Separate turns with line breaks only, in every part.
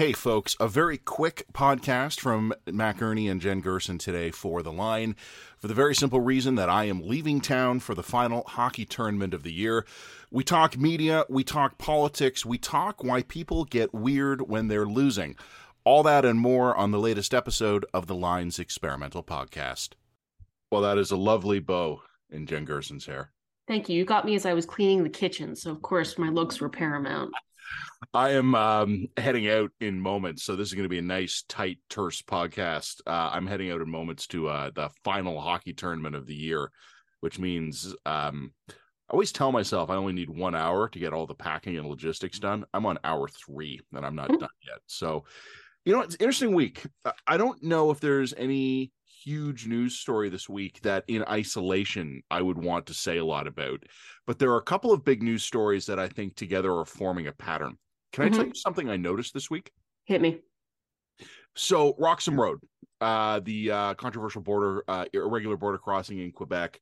Hey, folks, a very quick podcast from Matt Gurney and Jen Gerson today for The Line for the very simple reason that I am leaving town for the final hockey tournament of the year. We talk media, we talk politics, we talk why people get weird when they're losing. All that and more on the latest episode of The Line's experimental podcast. Well, that is a lovely bow in Jen Gerson's hair.
Thank you. You got me as I was cleaning the kitchen, so of course my looks were paramount.
I am um, heading out in moments, so this is going to be a nice, tight, terse podcast. Uh, I'm heading out in moments to uh, the final hockey tournament of the year, which means um, I always tell myself I only need one hour to get all the packing and logistics done. I'm on hour three, and I'm not mm-hmm. done yet. So, you know, it's interesting week. I don't know if there's any huge news story this week that in isolation I would want to say a lot about. But there are a couple of big news stories that I think together are forming a pattern. Can mm-hmm. I tell you something I noticed this week?
Hit me.
So, Roxham Road, uh, the uh, controversial border, uh, irregular border crossing in Quebec,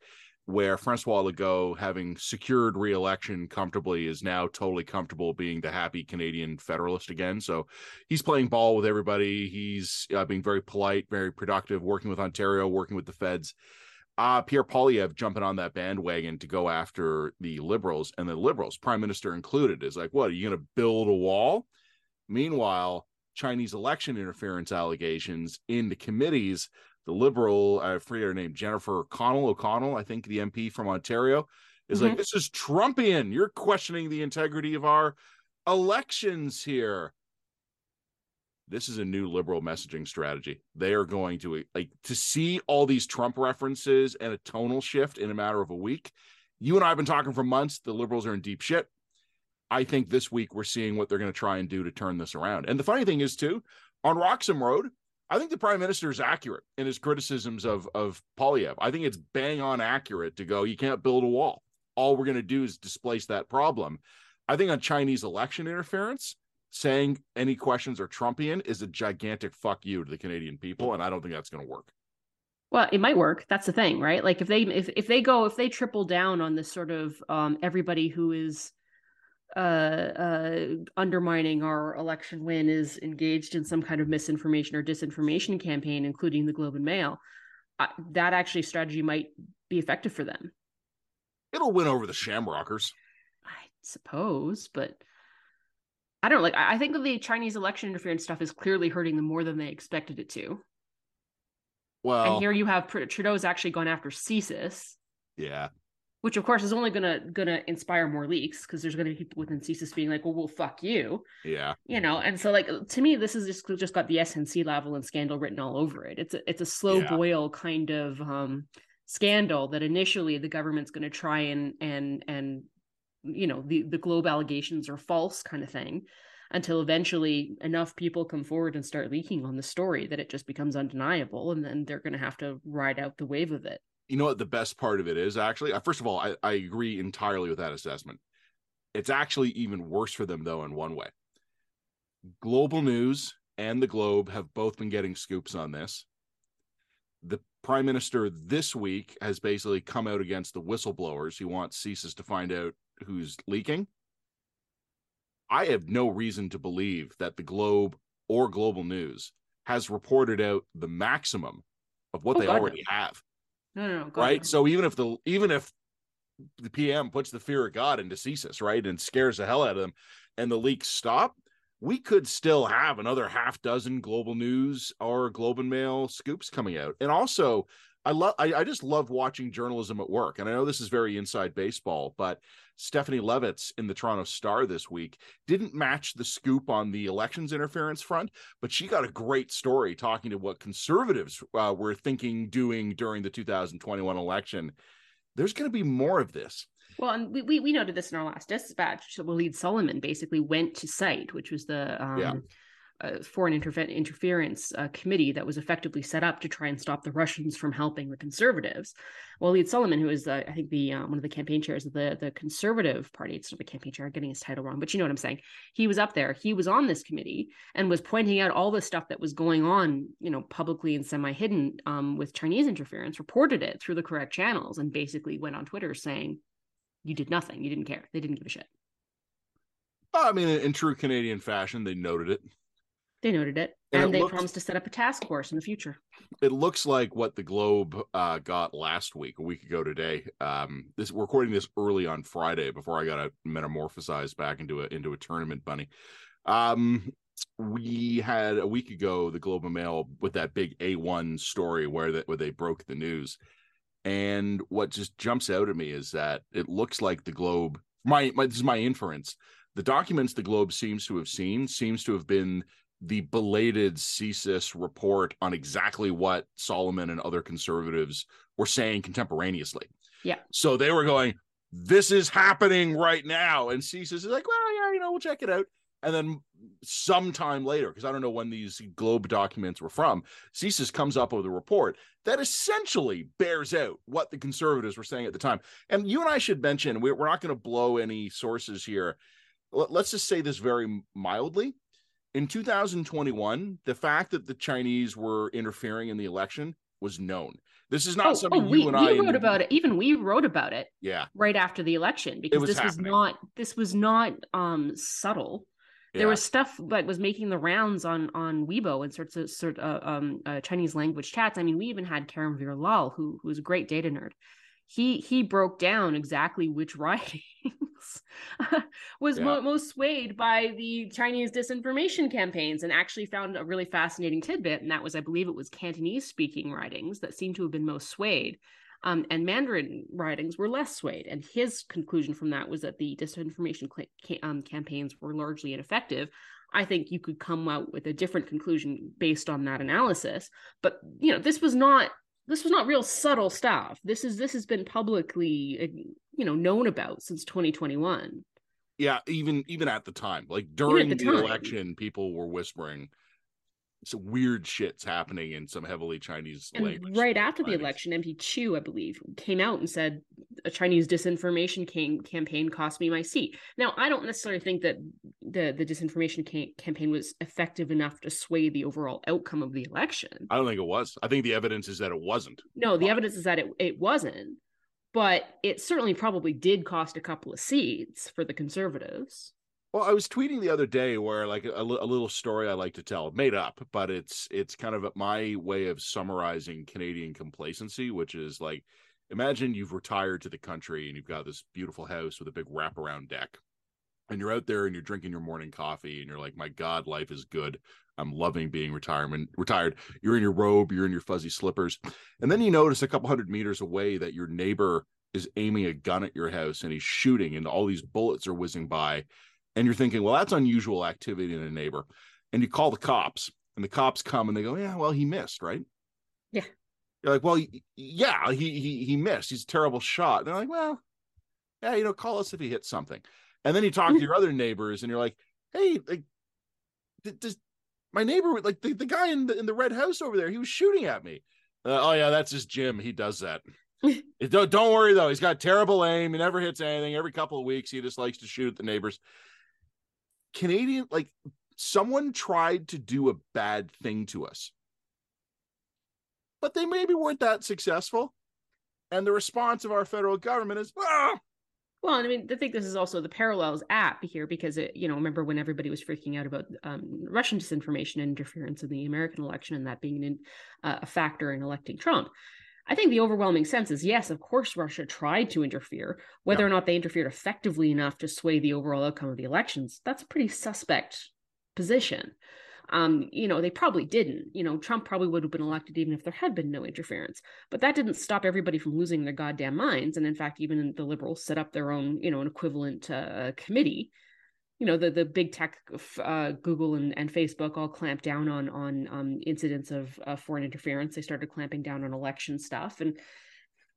where Francois Legault, having secured re-election comfortably, is now totally comfortable being the happy Canadian federalist again. So he's playing ball with everybody. He's uh, being very polite, very productive, working with Ontario, working with the feds. Uh, Pierre Poilievre jumping on that bandwagon to go after the liberals, and the liberals, prime minister included, is like, "What are you going to build a wall?" Meanwhile, Chinese election interference allegations in the committees the liberal, I forget her name, Jennifer O'Connell, O'Connell, I think the MP from Ontario, is mm-hmm. like, this is Trumpian. You're questioning the integrity of our elections here. This is a new liberal messaging strategy. They are going to like to see all these Trump references and a tonal shift in a matter of a week. You and I have been talking for months. The liberals are in deep shit. I think this week we're seeing what they're going to try and do to turn this around. And the funny thing is, too, on Roxham Road, I think the prime minister is accurate in his criticisms of of Poilievre. I think it's bang on accurate to go. You can't build a wall. All we're going to do is displace that problem. I think on Chinese election interference, saying any questions are Trumpian is a gigantic fuck you to the Canadian people, and I don't think that's going to work.
Well, it might work. That's the thing, right? Like if they if if they go if they triple down on this sort of um, everybody who is uh, uh, undermining our election win is engaged in some kind of misinformation or disinformation campaign, including the Globe and Mail, uh, that actually strategy might be effective for them.
It'll win over the Shamrockers.
I suppose, but I don't like. I think the Chinese election interference stuff is clearly hurting them more than they expected it to.
Well,
and here you have Trudeau's actually gone after CSIS.
Yeah
which of course is only gonna gonna inspire more leaks because there's gonna be people within CSIS being like, well, well, fuck you.
Yeah.
You know, and so like to me, this is just just got the SNC-Lavalin scandal written all over it. It's a it's a slow yeah. boil kind of um scandal that initially the government's gonna try and and and you know the the globe allegations are false kind of thing until eventually enough people come forward and start leaking on the story that it just becomes undeniable and then they're going to have to ride out the wave of it
you know what the best part of it is? Actually uh, first of all I, I agree entirely with that assessment. It's actually even worse for them though in one way. Global news and the globe have both been getting scoops on this. The prime minister this week has basically come out against the whistleblowers. He wants CSIS to find out who's leaking. I have no reason to believe that the globe or global news has reported out the maximum of what oh, they God, already have
no, no, no
right. So even if the even if the PM puts the fear of God into CSIS, right, and scares the hell out of them, and the leaks stop, we could still have another half dozen global news or Globe and Mail scoops coming out. And also, I love I, I, just love watching journalism at work. And I know this is very inside baseball, but Stephanie Levitz in the Toronto Star this week didn't match the scoop on the elections interference front, but she got a great story talking to what conservatives uh, were thinking doing during the 2021 election. There's going to be more of this.
Well, and we, we, we noted this in our last dispatch. So Walied Soliman basically went to site, which was the um, yeah uh, foreign interference uh, committee that was effectively set up to try and stop the Russians from helping the conservatives. Well, Walied Soliman, who is uh, I think the uh, one of the campaign chairs of the the conservative party, it's not the campaign chair, I'm getting his title wrong, but you know what I'm saying. He was up there. He was on this committee and was pointing out all the stuff that was going on, you know, publicly and semi hidden um, with Chinese interference. Reported it through the correct channels and basically went on Twitter saying, "You did nothing. You didn't care. They didn't give a shit."
I mean, in true Canadian fashion, they noted it.
They noted it, and, and it they looks, promised to set up a task force in the future.
It looks like what the Globe uh, got last week, a week ago today. Um, this we're recording this early on Friday before I got metamorphosized back into a into a tournament bunny. Um, we had a week ago the Globe and Mail with that big A1 story where that where they broke the news. And what just jumps out at me is that it looks like the Globe my, my this is my inference. The documents the Globe seems to have seen seems to have been the belated CSIS report on exactly what Soliman and other conservatives were saying contemporaneously.
Yeah.
So they were going, this is happening right now. And CSIS is like, well, yeah, you know, we'll check it out. And then sometime later, because I don't know when these Globe documents were from, CSIS comes up with a report that essentially bears out what the conservatives were saying at the time. And you and I should mention, we're not going to blow any sources here. Let's just say this very mildly in 2021, the fact that the Chinese were interfering in the election was known. This is not oh, something oh, we, you and
we
I
wrote about it. Even we wrote about it.
Yeah.
Right after the election, because was this happening. was not this was not um subtle. Yeah. There was stuff that was making the rounds on on Weibo and sorts of sort of uh, um uh, Chinese language chats. I mean, we even had Karimvir Lal, who who's a great data nerd, he he broke down exactly which ridings was yeah. mo- most swayed by the Chinese disinformation campaigns and actually found a really fascinating tidbit and that was I believe it was Cantonese speaking ridings that seemed to have been most swayed um, and Mandarin ridings were less swayed and his conclusion from that was that the disinformation cl- um, campaigns were largely ineffective I think you could come out with a different conclusion based on that analysis. But you know, this was not this was not real subtle stuff. This is this has been publicly you know known about since 2021.
Yeah, even even at the time, like during the, the election, people were whispering some weird shit's happening in some heavily Chinese
and
language.
Right after the election, MP Chiu, I believe, came out and said a Chinese disinformation came, campaign cost me my seat. Now, I don't necessarily think that the the disinformation cam- campaign was effective enough to sway the overall outcome of the election.
I don't think it was. I think the evidence is that it wasn't.
No, the evidence is that it it wasn't. But it certainly probably did cost a couple of seats for the conservatives.
Well, I was tweeting the other day where like a, a, little story I like to tell, made up, but it's it's kind of my way of summarizing Canadian complacency, which is like imagine you've retired to the country and you've got this beautiful house with a big wraparound deck. And you're out there and you're drinking your morning coffee and you're like, my God, life is good. I'm loving being retirement retired. You're in your robe, you're in your fuzzy slippers. And then you notice a couple hundred meters away that your neighbor is aiming a gun at your house and he's shooting and all these bullets are whizzing by and you're thinking, well, that's unusual activity in a neighbor. And you call the cops, and the cops come and they go, yeah, well, he missed, right?
Yeah.
You're like, well, yeah, he he he missed. He's a terrible shot. And they're like, well, yeah, you know, call us if he hits something. And then you talk to your other neighbors, and you're like, hey, like, does my neighbor, like the, the guy in the in the red house over there, he was shooting at me. Uh, oh yeah, that's just Jim. He does that. don't, don't worry though. He's got terrible aim. He never hits anything. Every couple of weeks, he just likes to shoot at the neighbors. Canadian, like someone tried to do a bad thing to us, but they maybe weren't that successful. And the response of our federal government is, ah!
Well, I mean, I think this is also the parallels app here because it, you know, remember when everybody was freaking out about um, Russian disinformation and interference in the American election and that being an, uh, a factor in electing Trump. I think the overwhelming sense is yes, of course, Russia tried to interfere. Whether or not they interfered effectively enough to sway the overall outcome of the elections, that's a pretty suspect position. Um, you know, they probably didn't. You know, Trump probably would have been elected even if there had been no interference. But that didn't stop everybody from losing their goddamn minds. And in fact, even the liberals set up their own, you know, an equivalent uh, committee you know the the big tech uh, Google and, and Facebook all clamped down on on um, incidents of uh, foreign interference. They started clamping down on election stuff. And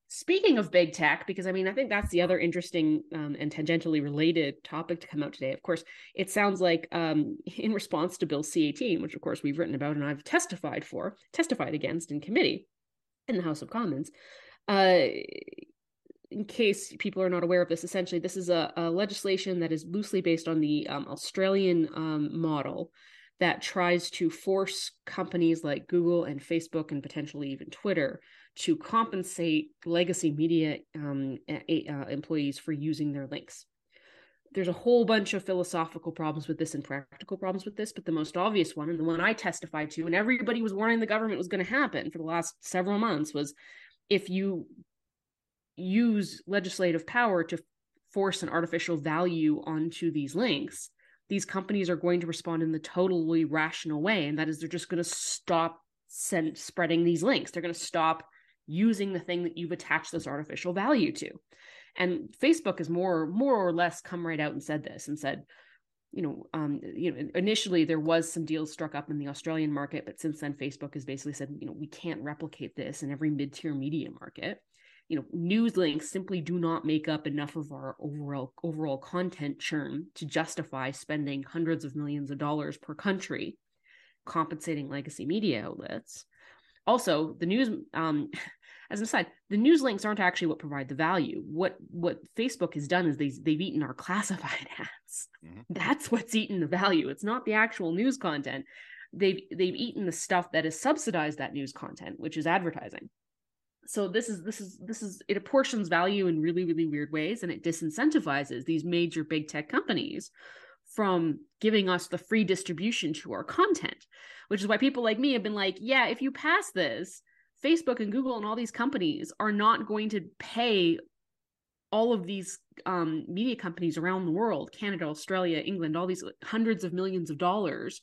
speaking of big tech, because I mean I think that's the other interesting um, and tangentially related topic to come out today. Of course, it sounds like um, in response to Bill C-18, which of course we've written about and I've testified for, testified against in committee in the House of Commons. Uh, in case people are not aware of this, essentially, this is a, a legislation that is loosely based on the um, Australian um, model that tries to force companies like Google and Facebook and potentially even Twitter to compensate legacy media um, a, uh, employees for using their links. there's a whole bunch of philosophical problems with this and practical problems with this, but the most obvious one, and the one I testified to, and everybody was warning the government was going to happen for the last several months, was if you use legislative power to force an artificial value onto these links, these companies are going to respond in the totally rational way, and that is they're just going to stop send, spreading these links. They're going to stop using the thing that you've attached this artificial value to. And Facebook has more more or less come right out and said this and said, you know, um, you know, initially there was some deals struck up in the Australian market, but since then Facebook has basically said, you know, we can't replicate this in every mid-tier media market. You know, news links simply do not make up enough of our overall overall content churn to justify spending hundreds of millions of dollars per country compensating legacy media outlets. Also, the news um, as an aside, the news links aren't actually what provide the value. What what Facebook has done is they they've eaten our classified ads. Mm-hmm. That's what's eaten the value. It's not the actual news content. They've they've eaten the stuff that has subsidized that news content, which is advertising. So this is this is this is it apportions value in really really weird ways, and it disincentivizes these major big tech companies from giving us the free distribution to our content, which is why people like me have been like, yeah, if you pass this, Facebook and Google and all these companies are not going to pay all of these um, media companies around the world Canada, Australia, England, all these hundreds of millions of dollars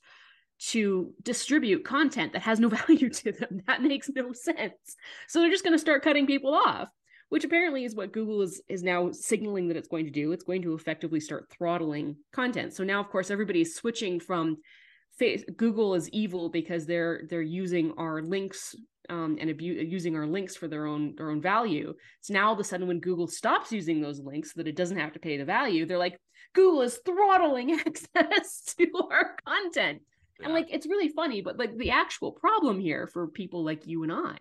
to distribute content that has no value to them. That makes no sense. So they're just going to start cutting people off, which apparently is what Google is is now signaling that it's going to do. It's going to effectively start throttling content. So now, of course, everybody's switching from Google is evil because they're they're using our links um, and abu- using our links for their own their own value. So now all of a sudden, when Google stops using those links, so that it doesn't have to pay the value, they're like, Google is throttling access to our content. Yeah. And like, it's really funny, but like the actual problem here for people like you and I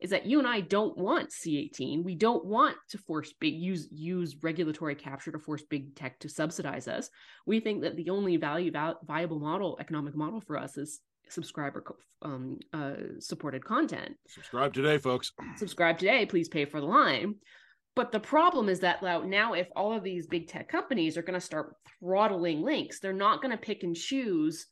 is that you and I don't want C18. We don't want to force big use use regulatory capture to force big tech to subsidize us. We think that the only value viable model economic model for us is subscriber um, uh, supported content.
Subscribe today, folks.
Subscribe today. Please pay for the line. But the problem is that now, if all of these big tech companies are going to start throttling links, they're not going to pick and choose.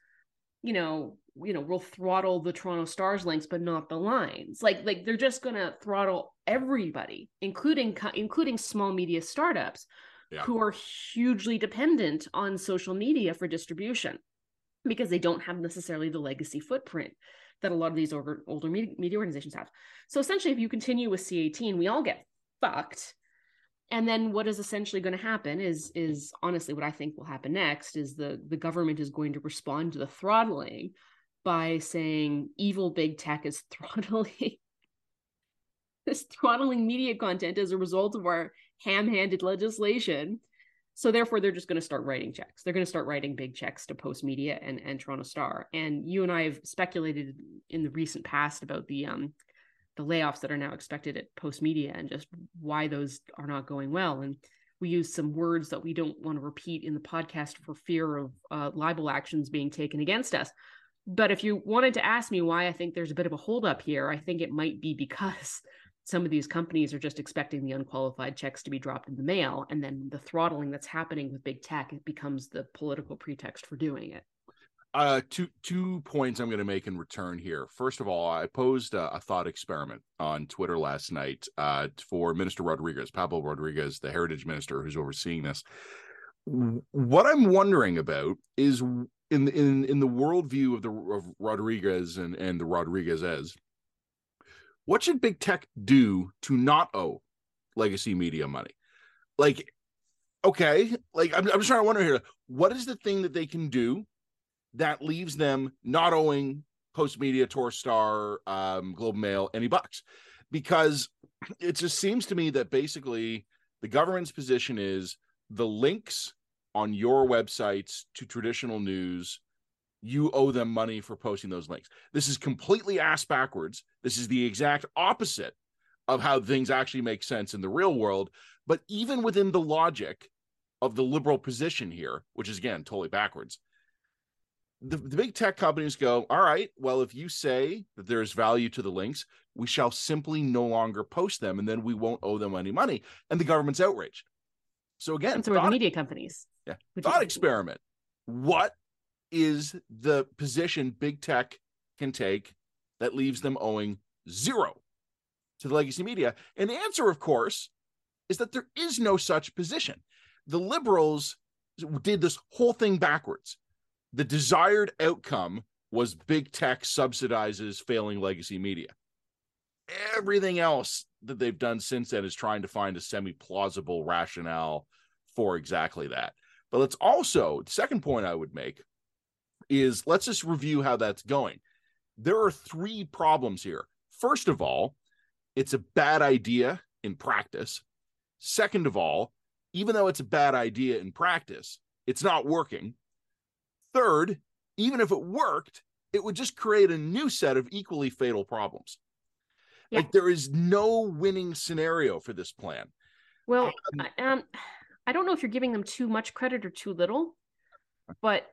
You know, you know, we'll throttle the Toronto Stars links, but not the lines. Like, like they're just going to throttle everybody, including including small media startups, yeah. who are hugely dependent on social media for distribution because they don't have necessarily the legacy footprint that a lot of these older, older media organizations have. So essentially, if you continue with C18, we all get fucked. And then what is essentially going to happen is is honestly what I think will happen next is the the government is going to respond to the throttling by saying evil big tech is throttling this throttling media content as a result of our ham-handed legislation so therefore, they're just going to start writing checks. They're going to start writing big checks to Postmedia and and Toronto Star. And you and I have speculated in the recent past about the um the layoffs that are now expected at Postmedia and just why those are not going well. And we use some words that we don't want to repeat in the podcast for fear of uh, libel actions being taken against us. But if you wanted to ask me why I think there's a bit of a holdup here, I think it might be because some of these companies are just expecting the unqualified checks to be dropped in the mail and then the throttling that's happening with big tech becomes the political pretext for doing it
uh, two two points I'm going to make in return here. First of all, I posed a, a thought experiment on Twitter last night uh, for Minister Rodriguez, Pablo Rodriguez, the Heritage Minister who's overseeing this. What I'm wondering about is in in in the worldview of the of Rodriguez and and the Rodriguezes, what should big tech do to not owe legacy media money? Like, okay, like I'm, I'm just trying to wonder here, what is the thing that they can do that leaves them not owing Postmedia, Torstar, um, Globe Mail any bucks? Because it just seems to me that basically the government's position is the links on your websites to traditional news you owe them money for posting those links. This is completely ass backwards. This is the exact opposite of how things actually make sense in the real world. But even within the logic of the liberal position here, which is again totally backwards, the, the big tech companies go, all right, well, if you say that there's value to the links, we shall simply no longer post them and then we won't owe them any money. And the government's outraged. So again,
so are the media companies.
Yeah. Thought experiment. What is the position big tech can take that leaves them owing zero to the legacy media? And the answer, of course, is that there is no such position. The liberals did this whole thing backwards. The desired outcome was big tech subsidizes failing legacy media. Everything else that they've done since then is trying to find a semi plausible rationale for exactly that. But let's also, the second point I would make is let's just review how that's going. There are three problems here. First of all, it's a bad idea in practice. Second of all, even though it's a bad idea in practice, it's not working. Third, even if it worked, it would just create a new set of equally fatal problems. Yeah. Like there is no winning scenario for this plan.
Well, um, um, I don't know if you're giving them too much credit or too little, but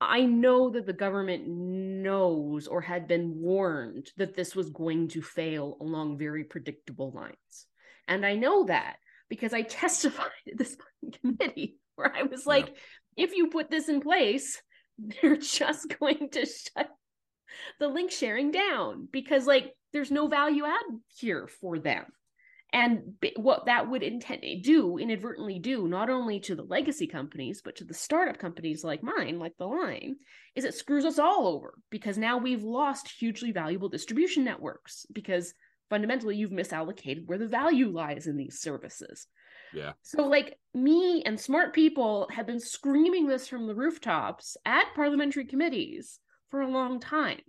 I know that the government knows or had been warned that this was going to fail along very predictable lines. And I know that because I testified at this committee where I was like, yeah. If you put this in place, they're just going to shut the link sharing down because like there's no value add here for them. And what that would intend do inadvertently do not only to the legacy companies but to the startup companies like mine like the line is it screws us all over because now we've lost hugely valuable distribution networks because fundamentally you've misallocated where the value lies in these services
yeah.
So, like, me and smart people have been screaming this from the rooftops at parliamentary committees for a long time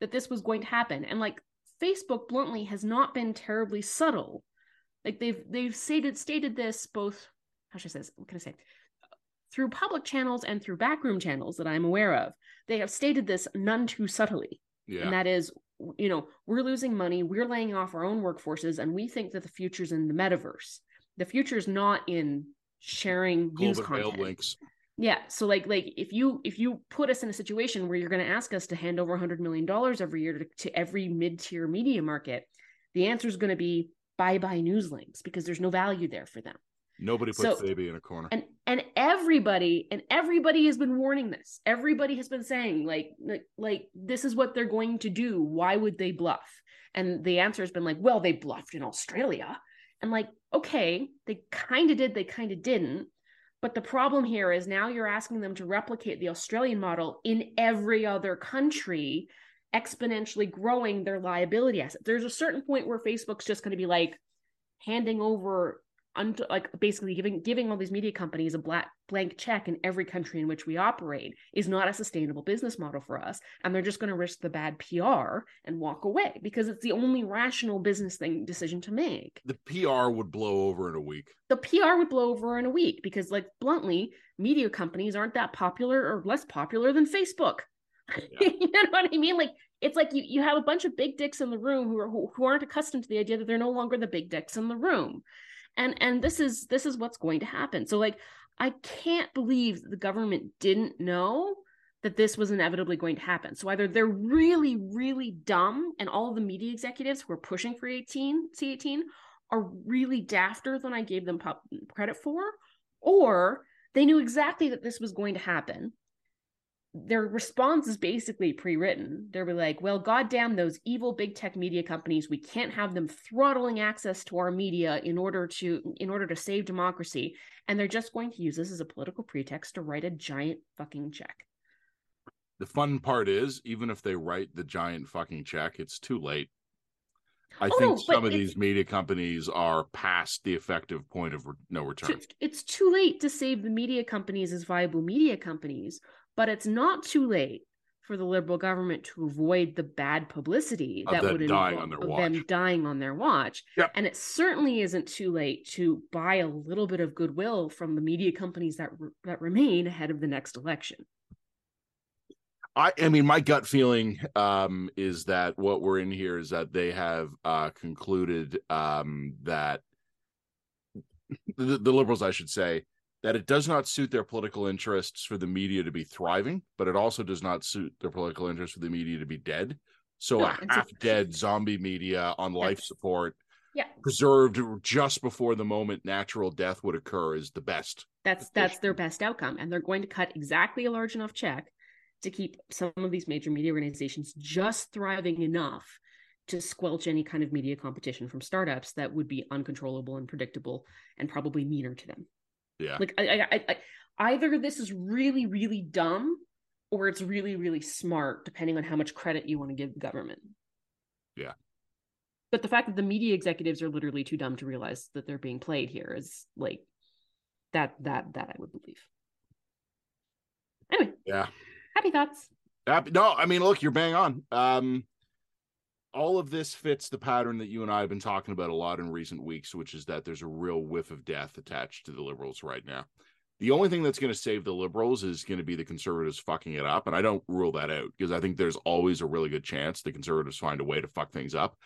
that this was going to happen. And, like, Facebook bluntly has not been terribly subtle. Like, they've they've stated stated this both, how should I say this? What can I say? Through public channels and through backroom channels that I'm aware of, they have stated this none too subtly. Yeah. And that is, you know, we're losing money, we're laying off our own workforces, and we think that the future's in the metaverse the future is not in sharing news content. links. Yeah, so like like if you if you put us in a situation where you're going to ask us to hand over 100 million dollars every year to, to every mid-tier media market, the answer is going to be bye bye news links because there's no value there for them.
Nobody puts so, baby in a corner.
And and everybody and everybody has been warning this. Everybody has been saying like like like this is what they're going to do. Why would they bluff? And the answer has been like, well, they bluffed in Australia. And like, okay, they kind of did, they kind of didn't. But the problem here is now you're asking them to replicate the Australian model in every other country, exponentially growing their liability asset. There's a certain point where Facebook's just going to be like handing over like basically giving giving all these media companies a black blank check in every country in which we operate is not a sustainable business model for us and they're just going to risk the bad PR and walk away because it's the only rational business thing decision to make.
The PR would blow over in a week.
The PR would blow over in a week because like bluntly media companies aren't that popular or less popular than Facebook. Yeah. you know what I mean? Like it's like you, you have a bunch of big dicks in the room who are who, who aren't accustomed to the idea that they're no longer the big dicks in the room and and this is this is what's going to happen. So like i can't believe the government didn't know that this was inevitably going to happen. So either they're really really dumb and all the media executives who are pushing for 18 c18 are really dafter than i gave them credit for or they knew exactly that this was going to happen their response is basically pre-written. They'll be like, "Well, goddamn those evil big tech media companies. We can't have them throttling access to our media in order to in order to save democracy." And they're just going to use this as a political pretext to write a giant fucking check.
The fun part is, even if they write the giant fucking check, it's too late. I oh, think some of these media companies are past the effective point of re- no return.
It's too late to save the media companies as viable media companies but it's not too late for the liberal government to avoid the bad publicity
that would involve them
dying on their watch.
Yep.
And it certainly isn't too late to buy a little bit of goodwill from the media companies that re- that remain ahead of the next election.
I, I mean, my gut feeling um, is that what we're in here is that they have uh, concluded um, that the, the liberals, I should say, that it does not suit their political interests for the media to be thriving, but it also does not suit their political interests for the media to be dead. So no, a half dead zombie media on life support
yeah.
preserved just before the moment natural death would occur is the best.
That's that's their best outcome, and they're going to cut exactly a large enough check to keep some of these major media organizations just thriving enough to squelch any kind of media competition from startups that would be uncontrollable and predictable and probably meaner to them.
Yeah.
Like I, I, I, either this is really, really dumb or it's really, really smart, depending on how much credit you want to give the government.
Yeah.
But the fact that the media executives are literally too dumb to realize that they're being played here is like that that that I would believe. Anyway.
Yeah.
Happy thoughts.
Happy, no, I mean, look, you're bang on. Um, all of this fits the pattern that you and I have been talking about a lot in recent weeks, which is that there's a real whiff of death attached to the liberals right now. The only thing that's going to save the liberals is going to be the conservatives fucking it up. And I don't rule that out because I think there's always a really good chance the conservatives find a way to fuck things up.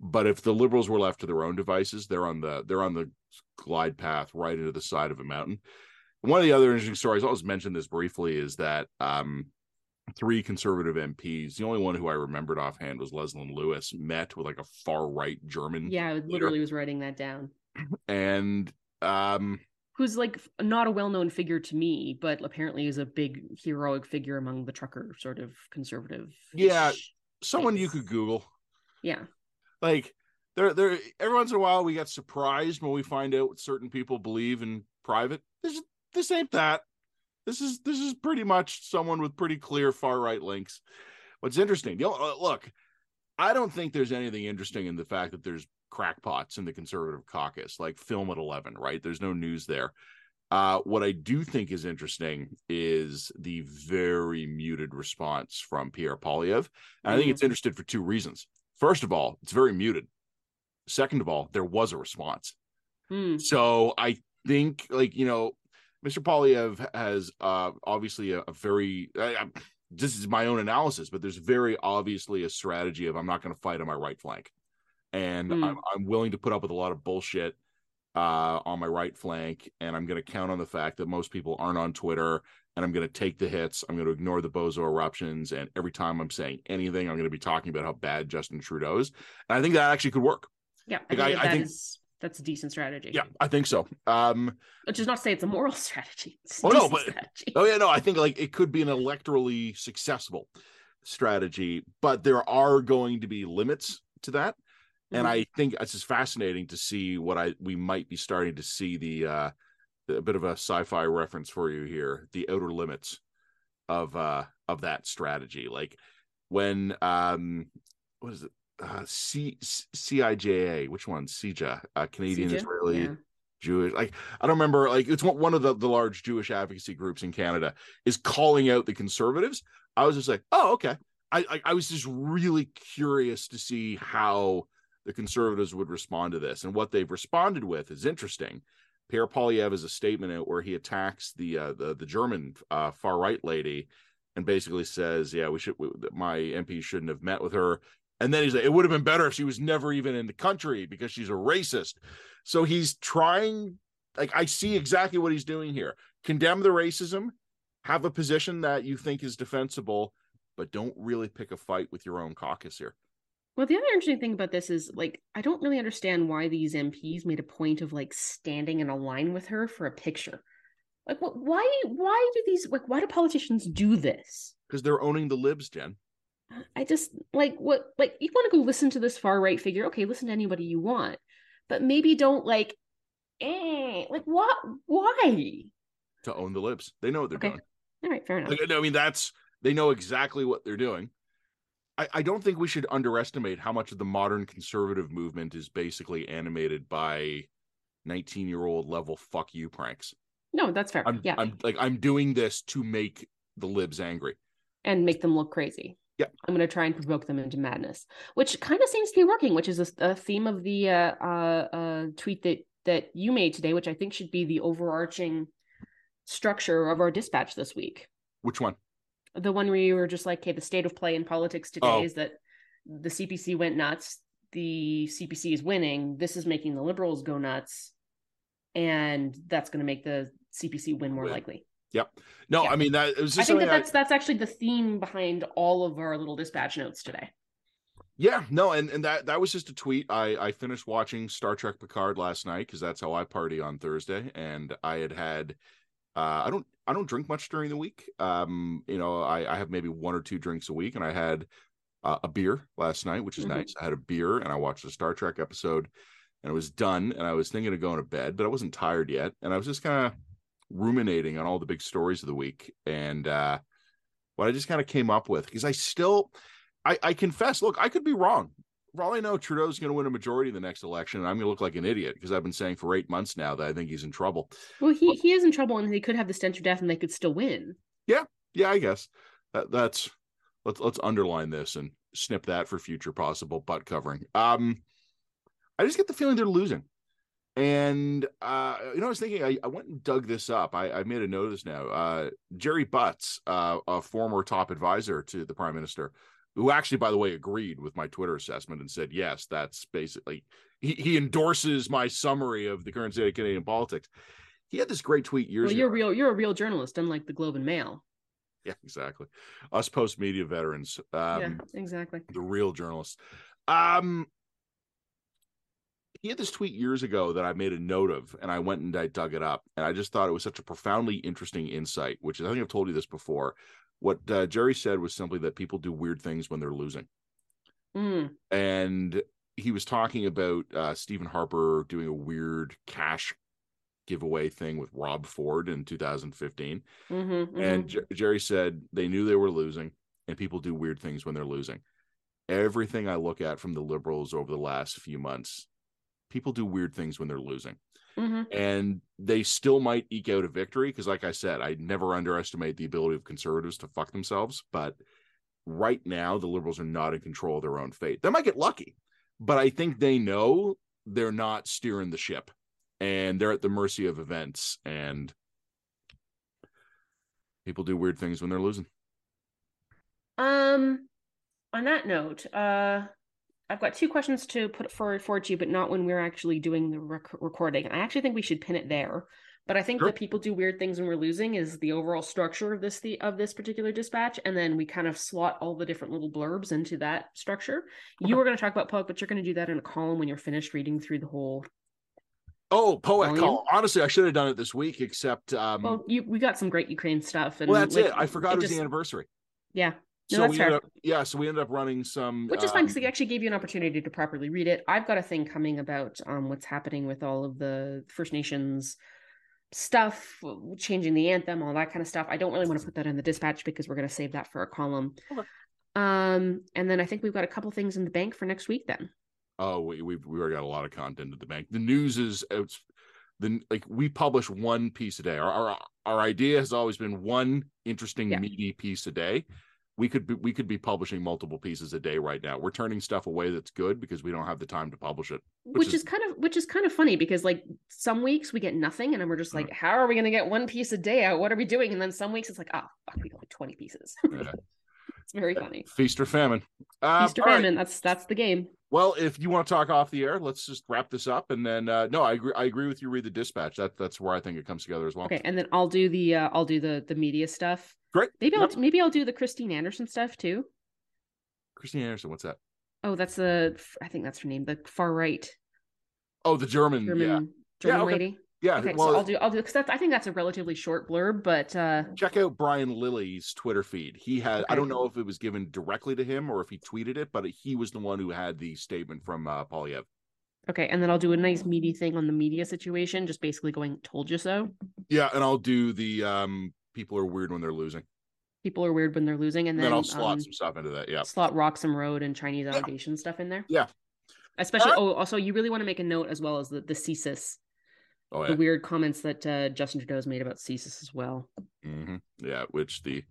But if the liberals were left to their own devices, they're on the they're on the glide path right into the side of a mountain. One of the other interesting stories, I'll just mention this briefly, is that um, three conservative MPs. The only one who I remembered offhand was Leslyn Lewis, met with like a far right German.
Yeah, I literally leader. was writing that down.
And um
who's like not a well-known figure to me, but apparently is a big heroic figure among the trucker sort of conservative.
Yeah, someone you could Google.
Yeah.
Like there there every once in a while we get surprised when we find out certain people believe in private. This this ain't that. This is this is pretty much someone with pretty clear far right links. What's interesting, you know, uh, look, I don't think there's anything interesting in the fact that there's crackpots in the conservative caucus, like film at 11, right? There's no news there. Uh, what I do think is interesting is the very muted response from Pierre Poilievre. And I think it's mm. interesting for two reasons. First of all, it's very muted. Second of all, there was a response.
Mm.
So I think, like, you know, Mr. Poilievre has uh, obviously a, a very. I, this is my own analysis, but there's very obviously a strategy of I'm not going to fight on my right flank, and mm. I'm, I'm, willing to put up with a lot of bullshit uh, on my right flank, and I'm going to count on the fact that most people aren't on Twitter, and I'm going to take the hits. I'm going to ignore the bozo eruptions, and every time I'm saying anything, I'm going to be talking about how bad Justin Trudeau is, and I think that actually could work.
Yeah, I think, I, I think is that's a decent strategy.
Yeah, I think so. Um,
Which is not to say it's a moral strategy.
oh no, but strategy. oh yeah, no, I think like it could be an electorally successful strategy, but there are going to be limits to that. Mm-hmm. And I think it's just fascinating to see what I we might be starting to see the uh a bit of a sci-fi reference for you here, the outer limits of uh of that strategy. Like when um what is it? Uh, C CIJA, which one? CIJA, uh, Canadian Israeli yeah. Jewish. Like I don't remember. Like it's one of the the large Jewish advocacy groups in Canada is calling out the conservatives. I was just like, oh okay. I, I, I was just really curious to see how the conservatives would respond to this, and what they've responded with is interesting. Pierre Poilievre has a statement out where he attacks the uh, the the German uh, far right lady and basically says, "Yeah, we should. We, my MP shouldn't have met with her. And then he's like, it would have been better if she was never even in the country because she's a racist. So he's trying, like, I see exactly what he's doing here. Condemn the racism, have a position that you think is defensible, but don't really pick a fight with your own caucus here.
Well, the other interesting thing about this is like I don't really understand why these MPs made a point of like standing in a line with her for a picture. Like, what? Why? Why do these? Like, why do politicians do this?
Because they're owning the libs, Jen.
I just like what like you want to go listen to this far right figure. Okay, listen to anybody you want, but maybe don't like, eh, like what? Why?
To own the libs, they know what they're okay. doing.
All right, fair enough.
Like, I mean, that's they know exactly what they're doing. I, I don't think we should underestimate how much of the modern conservative movement is basically animated by 19 year old level fuck you pranks.
No, that's fair.
I'm,
yeah.
I'm like I'm doing this to make the libs angry
and make them look crazy.
Yeah.
I'm going to try and provoke them into madness, which kind of seems to be working, which is a, a theme of the uh, uh, uh, tweet that that you made today, which I think should be the overarching structure of our dispatch this week.
Which one?
The one where you were just like, "Okay, the state of play in politics today oh. is that the CPC went nuts. The CPC is winning. This is making the liberals go nuts, and that's going to make the CPC win more win. likely."
Yep. No, yeah. I mean that. Was I
think that that's I, that's actually the theme behind all of our little dispatch notes today.
Yeah, no, and and that that was just a tweet. I I finished watching Star Trek Picard last night because that's how I party on Thursday, and I had had. Uh, I don't I don't drink much during the week. Um, you know, I, I have maybe one or two drinks a week, and I had uh, a beer last night, which is mm-hmm. nice. I had a beer and I watched a Star Trek episode, and it was done. And I was thinking of going to bed, but I wasn't tired yet, and I was just kind of ruminating on all the big stories of the week and uh, what I just kind of came up with because I still I, I confess, look, I could be wrong. For all I know, Trudeau's going to win a majority in the next election, and I'm going to look like an idiot because I've been saying for eight months now that I think he's in trouble.
Well, he, he is in trouble, and he could have the stench of death, and they could still win.
Yeah, yeah, I guess that, that's let's let's underline this and snip that for future possible butt covering. Um, I just get the feeling they're losing, and uh, you know, I was thinking I, I went and dug this up. I, I made a note of this now. Uh, Gerry Butts, uh, a former top advisor to the prime minister, who actually, by the way, agreed with my Twitter assessment and said, yes, that's basically, he, he endorses my summary of the current state of Canadian politics. He had this great tweet years
well, you're ago. real, you're a real journalist, unlike the Globe and Mail.
Yeah, exactly. Us post media veterans. Um,
yeah, exactly.
The real journalists. Um, he had this tweet years ago that I made a note of, and I went and I dug it up, and I just thought it was such a profoundly interesting insight. Which is, I think I've told you this before, what uh, Gerry said was simply that people do weird things when they're losing.
Mm.
And he was talking about uh, Stephen Harper doing a weird cash giveaway thing with Rob Ford in 2015.
Mm-hmm, mm-hmm.
And J- Gerry said they knew they were losing, and people do weird things when they're losing. Everything I look at from the Liberals over the last few months, people do weird things when they're losing.
Mm-hmm.
And they still might eke out a victory because, like I said, I never underestimate the ability of conservatives to fuck themselves. But right now, the liberals are not in control of their own fate. They might get lucky, but I think they know they're not steering the ship and they're at the mercy of events. And people do weird things when they're losing.
Um, on that note, uh, I've got two questions to put forward for you, but not when we're actually doing the rec- recording. I actually think we should pin it there. But I think sure. that people do weird things when we're losing is the overall structure of this the of this particular dispatch, and then we kind of slot all the different little blurbs into that structure. You were going to talk about Poet, but you're going to do that in a column when you're finished reading through the whole.
Oh, Poet column. Honestly, I should have done it this week, except um,
well, you we got some great Ukraine stuff. And
well, that's like, it. I forgot it, it was just, the anniversary.
Yeah,
no, so we ended up, yeah, so we ended up running some,
which is um, fine because it actually gave you an opportunity to properly read it. I've got a thing coming about um, what's happening with all of the First Nations stuff, changing the anthem, all that kind of stuff. I don't really want to put that in the dispatch because we're going to save that for a column. Okay. Um, and then I think we've got a couple things in the bank for next week. Then.
Oh, we we've we already got a lot of content in the bank. The news is it's the like we publish one piece a day. Our our, our idea has always been one interesting yeah. meaty piece a day we could be we could be publishing multiple pieces a day right now. We're turning stuff away that's good because we don't have the time to publish it.
Which, which is, is, kind of which is kind of funny because like some weeks we get nothing and then we're just like, how are we gonna get one piece a day out? What are we doing? And then some weeks it's like, oh fuck, we got like 20 pieces. Yeah. it's very funny.
Feast or famine.
Uh, Feast or famine, right. that's that's the game.
Well, if you want to talk off the air, let's just wrap this up, and then uh, no, I agree. I agree with you. Read the dispatch. That that's where I think it comes together as well.
Okay, and then I'll do the uh, I'll do the the media stuff.
Great.
Maybe I'll maybe I'll do the Christine Anderson stuff too.
Christine Anderson, what's that?
Oh, that's the I think that's her name, the far right.
Oh, the German, German, yeah.
German
yeah,
okay. lady.
Yeah,
okay, well, so I'll do I'll do because that's I think that's a relatively short blurb, but uh
check out Brian Lilley's Twitter feed. He had okay. I don't know if it was given directly to him or if he tweeted it, but he was the one who had the statement from uh Poilievre.
Okay, and then I'll do a nice meaty thing on the media situation, just basically going "told you so."
Yeah, and I'll do the um people are weird when they're losing.
People are weird when they're losing, and then, then
I'll slot um, some stuff into that. Yeah,
slot Roxham Road and Chinese yeah. allegation stuff in there.
Yeah,
especially. Right. Oh, also, you really want to make a note as well as the the CSIS oh, yeah. the weird comments that uh, Justin Trudeau's made about CSIS as well.
Mm-hmm. Yeah, which the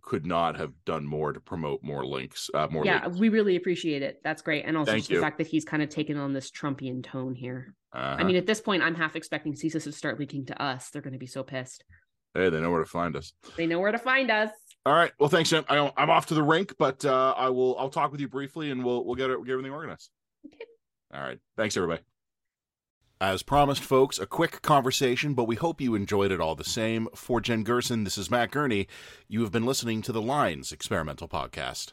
could not have done more to promote more links. Uh, more.
Yeah, links. we really appreciate it. That's great, and also the fact that he's kind of taken on this Trumpian tone here. Uh-huh. I mean, at this point, I'm half expecting CSIS to start leaking to us. They're going to be so pissed.
Hey, they know where to find us.
They know where to find us.
All right. Well, thanks, Sam. I, am off to the rink, but uh, I will. I'll talk with you briefly, and we'll we'll get it. We'll get everything organized.
Okay.
All right. Thanks, everybody. As promised, folks, a quick conversation, but we hope you enjoyed it all the same. For Jen Gerson, this is Matt Gurney. You have been listening to the Lines Experimental Podcast.